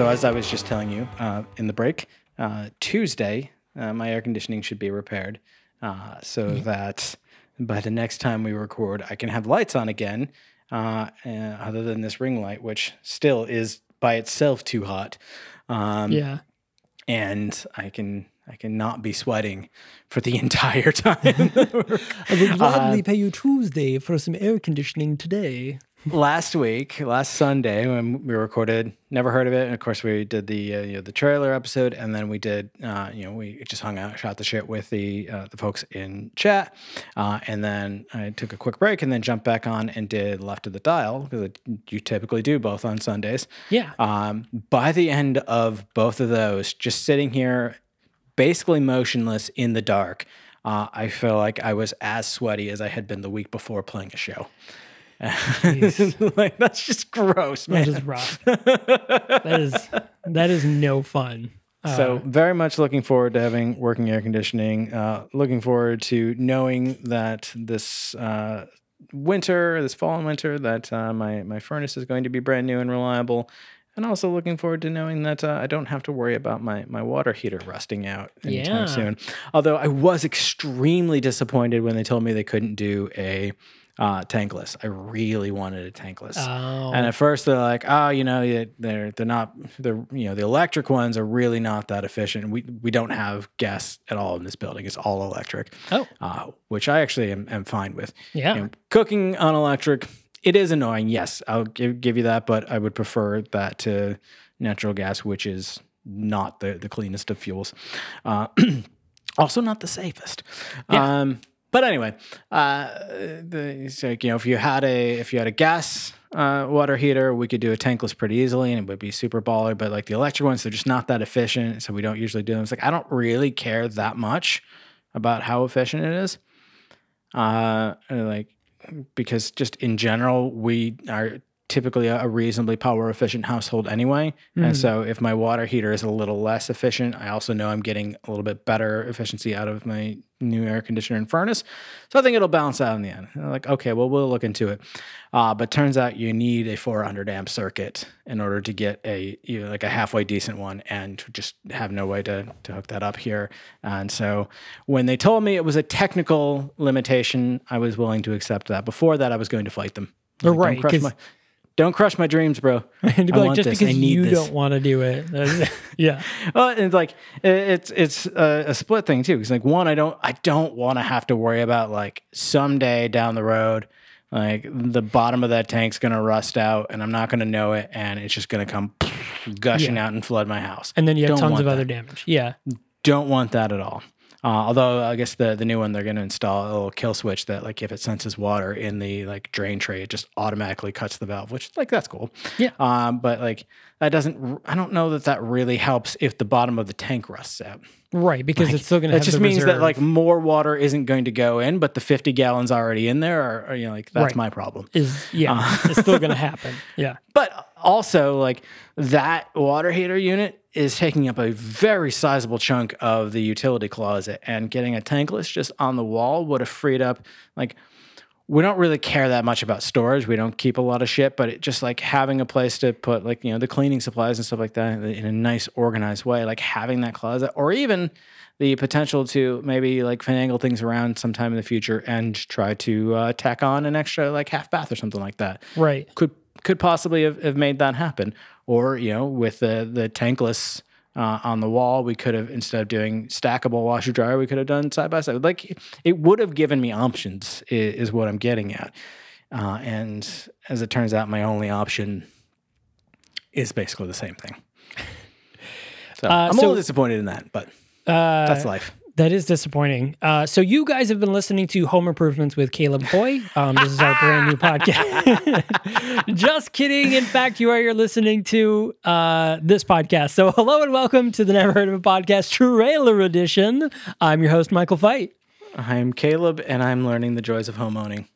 so as I was just telling you uh, in the break, uh, Tuesday, uh, my air conditioning should be repaired uh, so that by the next time we record, I can have lights on again, uh, uh, other than this ring light, which still is by itself too hot. Um, Yeah. and I can I cannot be sweating for the entire time. I would gladly Uh, pay you Tuesday for some air conditioning today. Last week, last Sunday, when we recorded, never heard of it, and of course we did the uh, you know the trailer episode, and then we did uh, you know we just hung out, shot the shit with the uh, the folks in chat, uh, and then I took a quick break, and then jumped back on and did left of the dial because you typically do both on Sundays. Yeah. Um, by the end of both of those, just sitting here, basically motionless in the dark, uh, I feel like I was as sweaty as I had been the week before playing a show. like that's just gross, man. That is rough. that is that is no fun. so very much looking forward to having working air conditioning. Uh, looking forward to knowing that this uh, winter, this fall and winter, that uh, my my furnace is going to be brand new and reliable. And also looking forward to knowing that uh, I don't have to worry about my, my water heater rusting out anytime Yeah. soon. Although I was extremely disappointed when they told me they couldn't do a uh, tankless. I really wanted a tankless. Oh. And at first they're like, oh, you know, they're they're not they're you know the electric ones are really not that efficient. We we don't have gas at all in this building. It's all electric. Oh. uh, which I actually am, am fine with. Yeah. You know, cooking on electric, it is annoying. Yes, I'll give give you that, but I would prefer that to natural gas, which is not the the cleanest of fuels. Uh, also not the safest. Um, but anyway, uh, the, like you know, if you had a if you had a gas uh, water heater, we could do a tankless pretty easily, and it would be super baller. But like the electric ones, they're just not that efficient, so we don't usually do them. It's like I don't really care that much about how efficient it is, uh, like because just in general, we are typically a reasonably power efficient household anyway. And so if my water heater is a little less efficient, I also know I'm getting a little bit better efficiency out of my new air conditioner and furnace. So I think it'll balance out in the end. Like, okay, well, we'll look into it. Uh, but turns out you need a 400 amp circuit in order to get a you know, like a halfway decent one, and just have no way to to hook that up here. And so when they told me it was a technical limitation, I was willing to accept that. Before that, I was going to fight them. Oh, Like, right, Don't crush my, don't crush my dreams, bro. and be I like, just this. I because you this. don't want to do it. yeah. Well, it's like it's it's a, a split thing too. Because like one, I don't I don't want to have to worry about like someday down the road, like the bottom of that tank's gonna rust out, and I'm not gonna know it, and it's just gonna come gushing Yeah. out and flood my house. And then you have Don't tons of that. other damage. Yeah. Don't want that at all. Uh, although I guess the the new one they're going to install a little kill switch that like if it senses water in the like drain tray, it just automatically cuts the valve, which like that's cool. Yeah. Um, but like that doesn't. I don't know that that really helps if the bottom of the tank rusts out. Right. Because it's still going to That just means that like more water isn't going to go in, but the 50 gallons already in there are, are, you know like that's Right. my problem. is yeah, it's still going to happen. Yeah. But also, like that water heater unit is taking up a very sizable chunk of the utility closet, and getting a tankless just on the wall would have freed up like we don't really care that much about storage. We don't keep a lot of shit, but it just like having a place to put like, you know, the cleaning supplies and stuff like that in a nice organized way, like having that closet or even the potential to maybe like finagle things around sometime in the future and try to uh, tack on an extra like half bath or something like that. Right. Could could possibly have, have made that happen. Or, you know, with the the tankless uh, on the wall. We could have instead of doing stackable washer dryer, we could have done side by side. Like it would have given me options, is, is what I'm getting at. Uh, and as it turns out, my only option is basically the same thing. So Uh, I'm a little disappointed in that, but Uh, that's life. That is disappointing. Uh, so you guys have been listening to Home Improvements with Caleb Hoy. Um, this is our brand new podcast. Just kidding. In fact, you are you're listening to uh, this podcast. So hello and welcome to the Never Heard of It Podcast Trailer Edition. I'm your host, Michael Fight. I'm Caleb, and I'm learning the joys of home owning.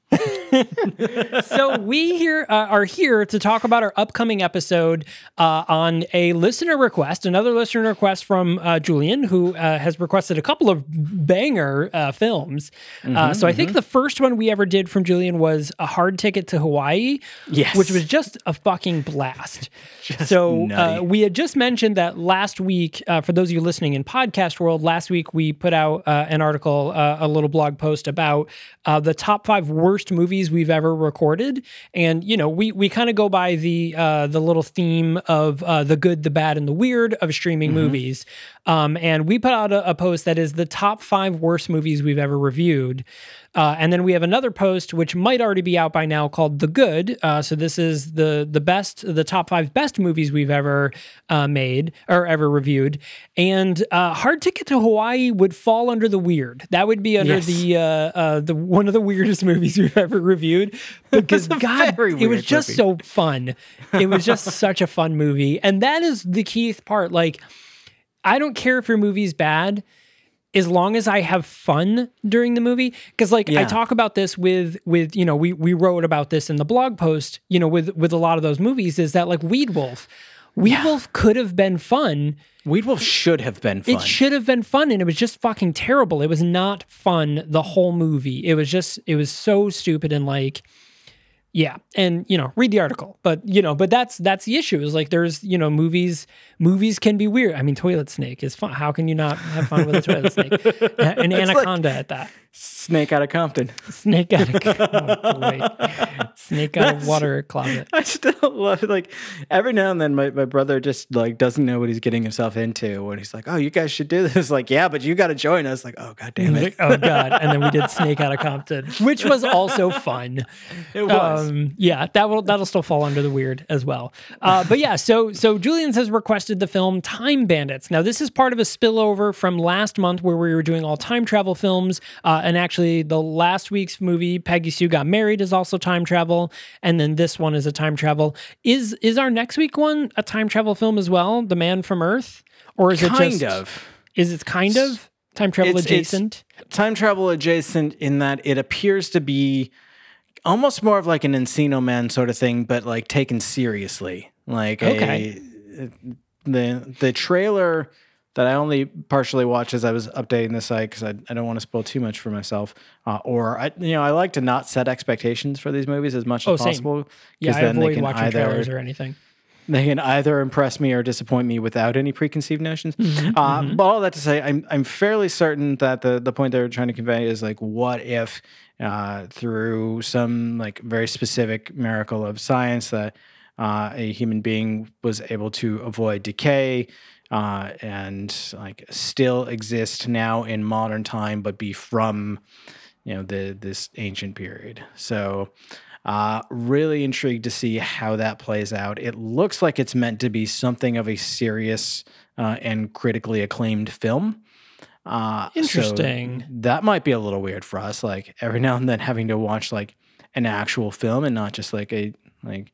So we here uh, are here to talk about our upcoming episode uh, on a listener request, another listener request from uh, Julian, who uh, has requested a couple of banger uh, films. uh, so I think the first one we ever did from Julian was a hard ticket to Hawaii, Yes. which was just a fucking blast. so uh, we had just mentioned that last week. Uh, for those of you listening in podcast world, last week we put out uh, an article, uh, a little blog post about uh, the top five worst movies we've ever recorded, and you know we we kind of go by the uh, the little theme of uh, the good, the bad, and the weird of streaming movies. Um, and we put out a, a post that is the top five worst movies we've ever reviewed. Uh, and then we have another post which might already be out by now called "The Good." Uh, so this is the the best, the top five best movies we've ever uh, made or ever reviewed. And uh, "Hard Ticket to Hawaii" would fall under the weird. That would be under Yes. the uh, uh, the one of the weirdest movies we've ever reviewed because God, it was just movie. so fun. It was just such a fun movie, and that is the key part. Like, I don't care if your movie's bad as long as I have fun during the movie. Because like I talk about this with with you know we we wrote about this in the blog post. You know with with a lot of those movies is that like Weed Wolf. Weed Wolf could have been fun. Weed Wolf should have been fun. It should have been fun, and it was just fucking terrible. It was not fun the whole movie. It was just it was so stupid and like yeah and you know read the article but you know but that's that's the issue is like there's you know movies movies can be weird i mean toilet snake is fun how can you not have fun with a toilet snake an anaconda at that Snake out of Compton. snake out of Compton. great. snake out of water closet I still love it. Like every now and then, my, my brother just like doesn't know what he's getting himself into. When he's like, "Oh, you guys should do this," like, "Yeah, but you got to join us." Like, "Oh, god damn it!" oh god and then we did snake out of compton which was also fun It was. Um, yeah, that will that'll still fall under the weird as well. Uh, but yeah, so so Julian's has requested the film Time Bandits. Now this is part of a spillover from last month where we were doing all time travel films, uh, and actually the last week's movie Peggy Sue Got Married is also time travel, and then this one is a time travel. Is is our next week one a time travel film as well? The Man from Earth, or is it kind of is it kind of time travel It's- it's- adjacent? time travel adjacent in that it appears to be almost more of like an Encino Man sort of thing, but like taken seriously. Like Okay. a, the the trailer that I only partially watched as I was updating the site because I, I don't want to spoil too much for myself. Uh, or I you know I like to not set expectations for these movies as much Oh, as same. possible. Yeah, I then they avoid can watching either- trailers or anything. they can either impress me or disappoint me without any preconceived notions. Mm-hmm, uh, But all that to say, I'm I'm fairly certain that the the point they're trying to convey is like, what if uh, through some like very specific miracle of science that uh, a human being was able to avoid decay. Uh, and like still exist now in modern time, but be from you know the this ancient period. So uh, really intrigued to see how that plays out. It looks like it's meant to be something of a serious uh, and critically acclaimed film. Uh, so Interesting. that might be a little weird for us. Like every now and then having to watch like an actual film and not just like a like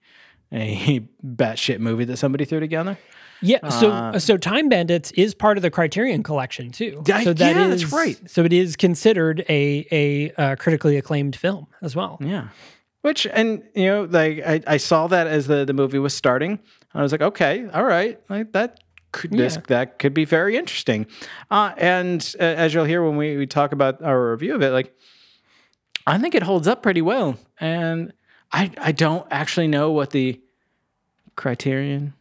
a batshit movie that somebody threw together. Yeah, so Uh, so Time Bandits is part of the Criterion collection too. Yeah, so that yeah, that's right. So it is considered a a uh, critically acclaimed film as well. Yeah. Which and you know, like I, I saw that as the the movie was starting. I was like, okay, all right, like that could this Yeah. that could be very interesting. Uh, and uh, as you'll hear when we, we talk about our review of it, like I think it holds up pretty well. And I I don't actually know what the criterion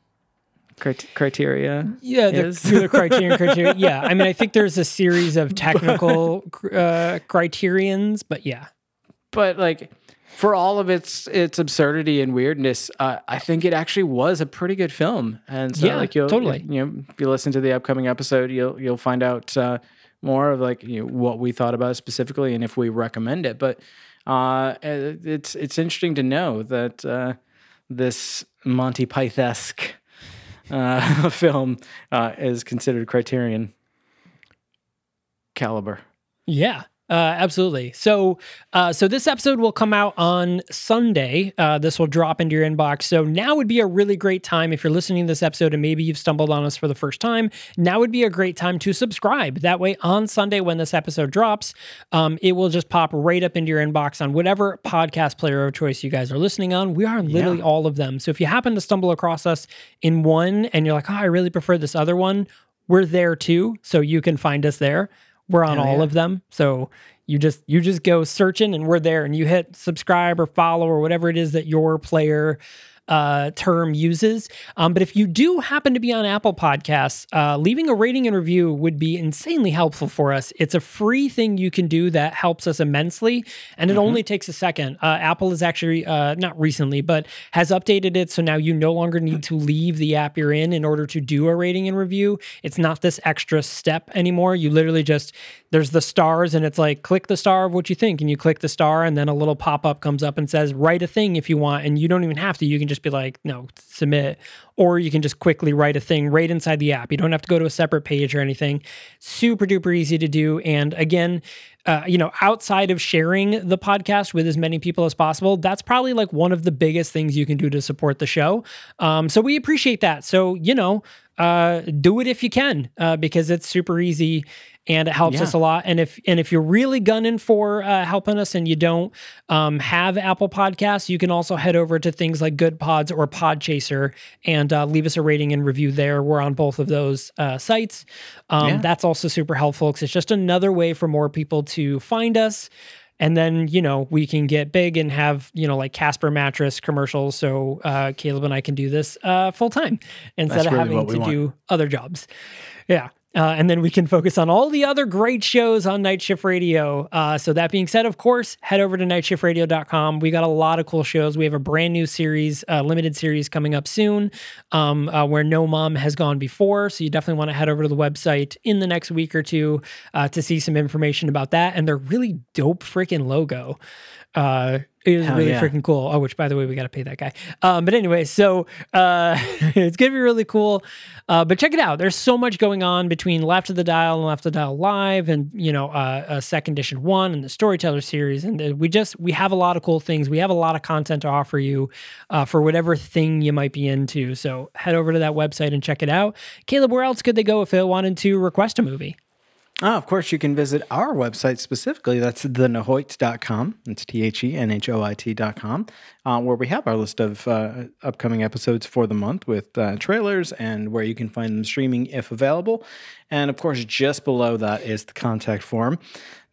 crit- criteria Yeah, the, is. the criterion criteria. Yeah, I mean, I think there's a series of technical uh, criterions, but yeah, but like for all of its its absurdity and weirdness, uh, I think it actually was a pretty good film. And so, Yeah, like you'll totally. you know if you listen to the upcoming episode, you'll you'll find out uh, more of like you know, what we thought about it specifically and if we recommend it. But uh, it's it's interesting to know that uh, this Monty Pythesque uh, film uh, is considered Criterion caliber. Yeah, uh, absolutely. So, uh, so this episode will come out on Sunday. Uh, this will drop into your inbox. So now would be a really great time if you're listening to this episode and maybe you've stumbled on us for the first time. Now would be a great time to subscribe. That way, on Sunday when this episode drops, um, it will just pop right up into your inbox on whatever podcast player of choice you guys are listening on. We are literally all of them. So if you happen to stumble across us in one and you're like, oh, I really prefer this other one, we're there too. So you can find us there. We're on all yeah. of them. So you just you just go searching and we're there and you hit subscribe or follow or whatever it is that your player uh, term uses. Um, but if you do happen to be on Apple Podcasts, uh, leaving a rating and review would be insanely helpful for us. It's a free thing you can do that helps us immensely, and it only takes a second. Uh, Apple is actually uh, not recently, but has updated it so now you no longer need to leave the app you're in in order to do a rating and review. It's not this extra step anymore. You literally just there's the stars and it's like click the star of what you think and you click the star and then a little pop-up comes up and says write a thing if you want and you don't even have to you can just be like no submit. Or you can just quickly write a thing right inside the app. You don't have to go to a separate page or anything. Super duper easy to do. And again uh, you know outside of sharing the podcast with as many people as possible that's probably like one of the biggest things you can do to support the show. Um, so we appreciate that. So you know uh, do it if you can uh, because it's super easy and it helps Yeah. us a lot. And if and if you're really gunning for uh, helping us and you don't um, have Apple Podcasts, you can also head over to things like Goodpods or Podchaser and uh, leave us a rating and review there. We're on both of those uh, sites. Um, Yeah. That's also super helpful because it's just another way for more people to find us. And then, you know, we can get big and have, you know, like Casper mattress commercials. So uh, Caleb and I can do this uh, full time instead That's of really having to want. do other jobs. Yeah. Uh, and then we can focus on all the other great shows on Night Shift Radio. Uh, so, that being said, of course, head over to nightshiftradio.com. We got a lot of cool shows. We have a brand new series, uh, limited series coming up soon, um, uh, where No Mom has gone before. So, you definitely want to head over to the website in the next week or two uh, to see some information about that. And their really dope freaking logo. It is Hell really yeah. freaking cool. Oh, which by the way, we got to pay that guy. Um, but anyway, so uh, it's gonna be really cool. Uh, but check it out. There's so much going on between Left of the Dial and Left of the Dial Live, and you know, uh, uh, Second Edition One and the Storyteller series. And uh, we just we have a lot of cool things. We have a lot of content to offer you uh, for whatever thing you might be into. So head over to that website and check it out. Caleb, where else could they go if they wanted to request a movie? Oh, of course, you can visit our website specifically. That's thenhoit.com. It's T H E N H O I T.com, uh, where we have our list of uh, upcoming episodes for the month with uh, trailers and where you can find them streaming if available. And of course, just below that is the contact form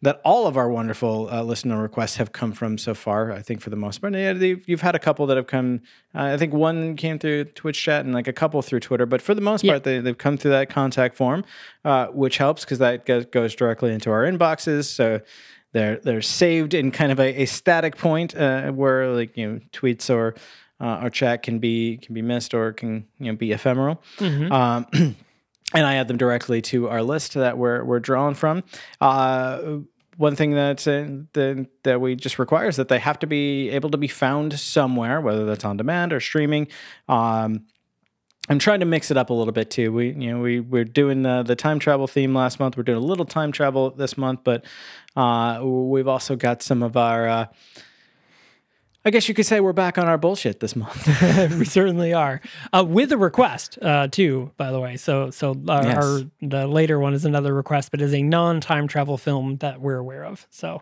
that all of our wonderful uh, listener requests have come from so far. I think for the most part, yeah, you've had a couple that have come. Uh, I think one came through Twitch chat and like a couple through Twitter, but for the most Yeah. part, they, they've come through that contact form, uh, which helps because that goes, goes directly into our inboxes. So they're they're saved in kind of a, a static point uh, where like you know tweets or uh, or chat can be can be missed or can you know be ephemeral. Um, and I add them directly to our list that we're we're drawing from. Uh, one thing that uh, the, that we just require is that they have to be able to be found somewhere, whether that's on demand or streaming. Um, I'm trying to mix it up a little bit too. We, you know, we we're doing the, the time travel theme last month. We're doing a little time travel this month, but uh, we've also got some of our. Uh, I guess you could say we're back on our bullshit this month. we certainly are uh, with a request uh, too by the way so so our, Yes. our the later one is another request but is a non-time travel film that we're aware of so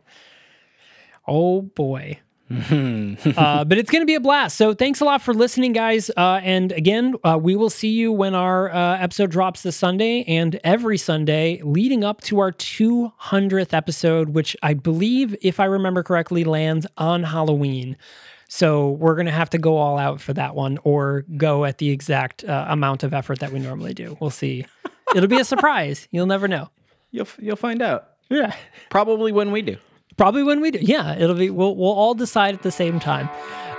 oh boy uh, but it's going to be a blast. So thanks a lot for listening, guys. Uh, and again, uh, we will see you when our uh, episode drops this Sunday and every Sunday leading up to our 200th episode, which I believe, if I remember correctly, lands on Halloween. So we're going to have to go all out for that one or go at the exact uh, amount of effort that we normally do. We'll see. It'll be a surprise. You'll never know. You'll you'll find out. Yeah. Probably when we do. Probably when we do. Yeah, it'll be. We'll we'll all decide at the same time.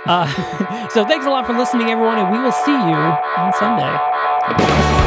Uh, so thanks a lot for listening, everyone, and we will see you on Sunday.